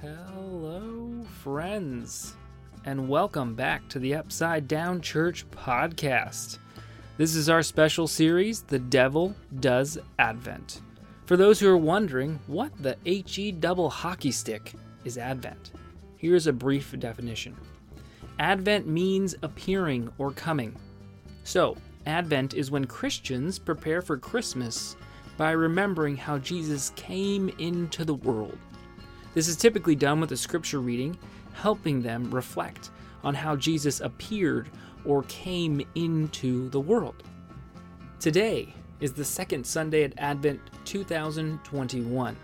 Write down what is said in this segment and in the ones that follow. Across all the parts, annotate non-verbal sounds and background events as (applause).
Hello, friends, and welcome back to the Upside Down Church podcast. This is our special series, The Devil Does Advent. For those who are wondering what the HE double hockey stick is Advent, here's a brief definition Advent means appearing or coming. So, Advent is when Christians prepare for Christmas by remembering how Jesus came into the world. This is typically done with a scripture reading, helping them reflect on how Jesus appeared or came into the world. Today is the second Sunday at Advent 2021.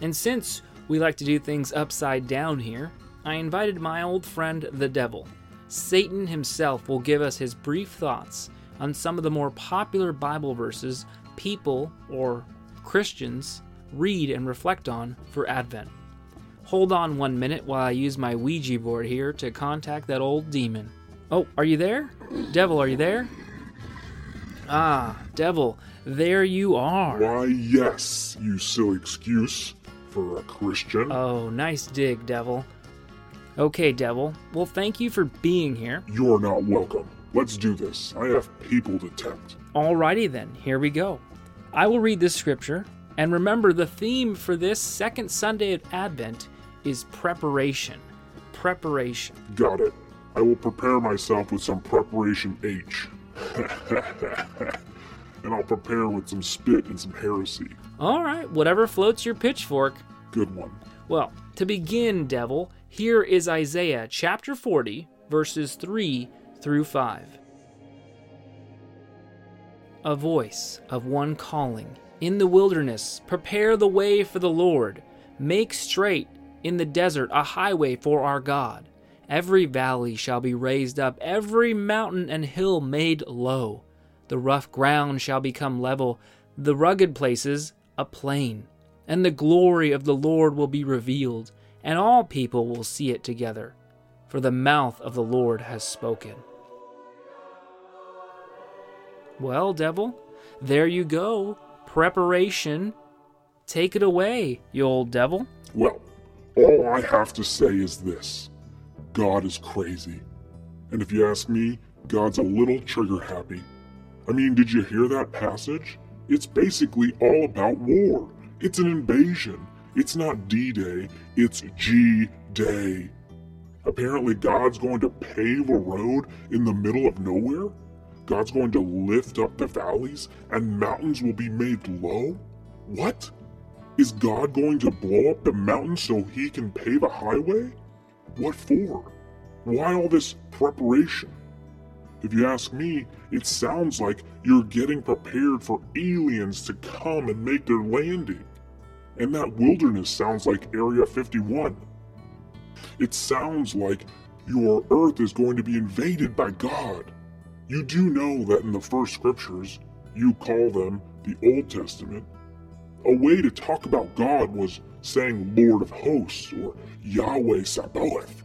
And since we like to do things upside down here, I invited my old friend the devil. Satan himself will give us his brief thoughts on some of the more popular Bible verses people or Christians read and reflect on for Advent. Hold on one minute while I use my Ouija board here to contact that old demon. Oh, are you there? Devil, are you there? Ah, Devil, there you are. Why, yes, you silly excuse for a Christian. Oh, nice dig, Devil. Okay, Devil. Well, thank you for being here. You're not welcome. Let's do this. I have people to tempt. Alrighty then, here we go. I will read this scripture, and remember the theme for this second Sunday of Advent is preparation. Preparation. Got it. I will prepare myself with some preparation H. (laughs) and I'll prepare with some spit and some heresy. Alright, whatever floats your pitchfork. Good one. Well, to begin, Devil, here is Isaiah chapter 40, verses 3 through 5. A voice of one calling, In the wilderness, prepare the way for the Lord, make straight in the desert a highway for our God. Every valley shall be raised up, every mountain and hill made low. The rough ground shall become level, the rugged places a plain. And the glory of the Lord will be revealed, and all people will see it together. For the mouth of the Lord has spoken. Well, devil, there you go. Preparation. Take it away, you old devil. Well, all I have to say is this God is crazy. And if you ask me, God's a little trigger happy. I mean, did you hear that passage? It's basically all about war. It's an invasion. It's not D Day, it's G Day. Apparently, God's going to pave a road in the middle of nowhere. God's going to lift up the valleys and mountains will be made low? What? Is God going to blow up the mountain so he can pave a highway? What for? Why all this preparation? If you ask me, it sounds like you're getting prepared for aliens to come and make their landing. And that wilderness sounds like Area 51. It sounds like your earth is going to be invaded by God. You do know that in the first scriptures, you call them the Old Testament. A way to talk about God was saying Lord of Hosts or Yahweh Sabaoth.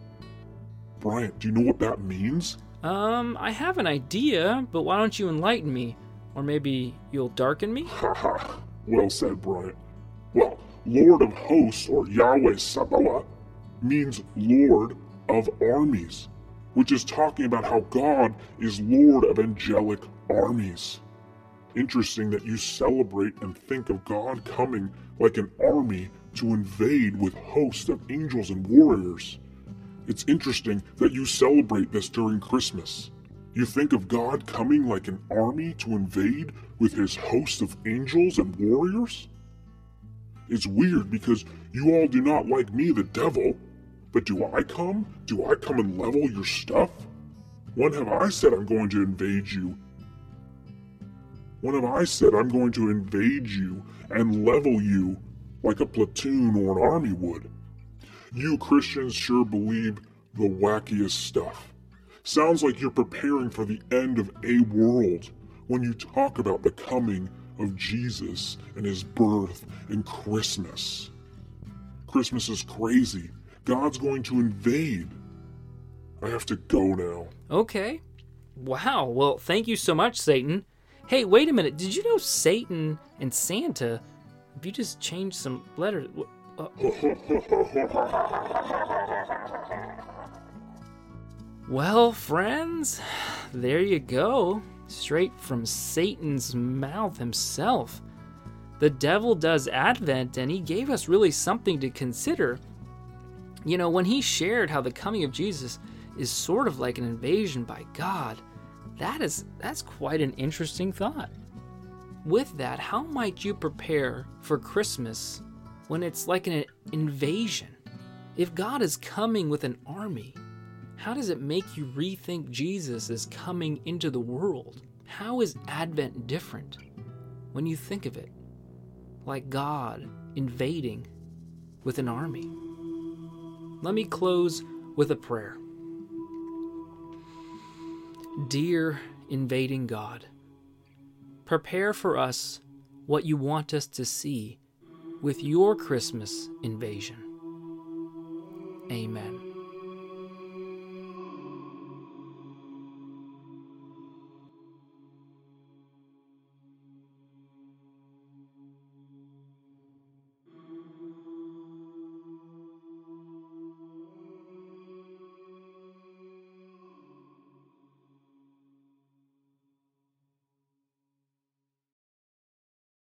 Bryant, do you know what that means? Um, I have an idea, but why don't you enlighten me? Or maybe you'll darken me? Ha ha. well said, Bryant. Well, Lord of Hosts or Yahweh Sabaoth means Lord of Armies, which is talking about how God is Lord of angelic armies. Interesting that you celebrate and think of God coming like an army to invade with hosts of angels and warriors. It's interesting that you celebrate this during Christmas. You think of God coming like an army to invade with his host of angels and warriors? It's weird because you all do not like me, the devil. But do I come? Do I come and level your stuff? When have I said I'm going to invade you? When have I said I'm going to invade you and level you like a platoon or an army would? You Christians sure believe the wackiest stuff. Sounds like you're preparing for the end of a world when you talk about the coming of Jesus and his birth and Christmas. Christmas is crazy. God's going to invade. I have to go now. Okay. Wow. Well, thank you so much, Satan. Hey, wait a minute. Did you know Satan and Santa, if you just change some letters, uh, well, friends, there you go. Straight from Satan's mouth himself. The devil does Advent, and he gave us really something to consider. You know, when he shared how the coming of Jesus is sort of like an invasion by God, that is that's quite an interesting thought. With that, how might you prepare for Christmas when it's like an invasion? If God is coming with an army, how does it make you rethink Jesus is coming into the world? How is Advent different when you think of it? Like God invading with an army. Let me close with a prayer. Dear invading God, prepare for us what you want us to see with your Christmas invasion. Amen.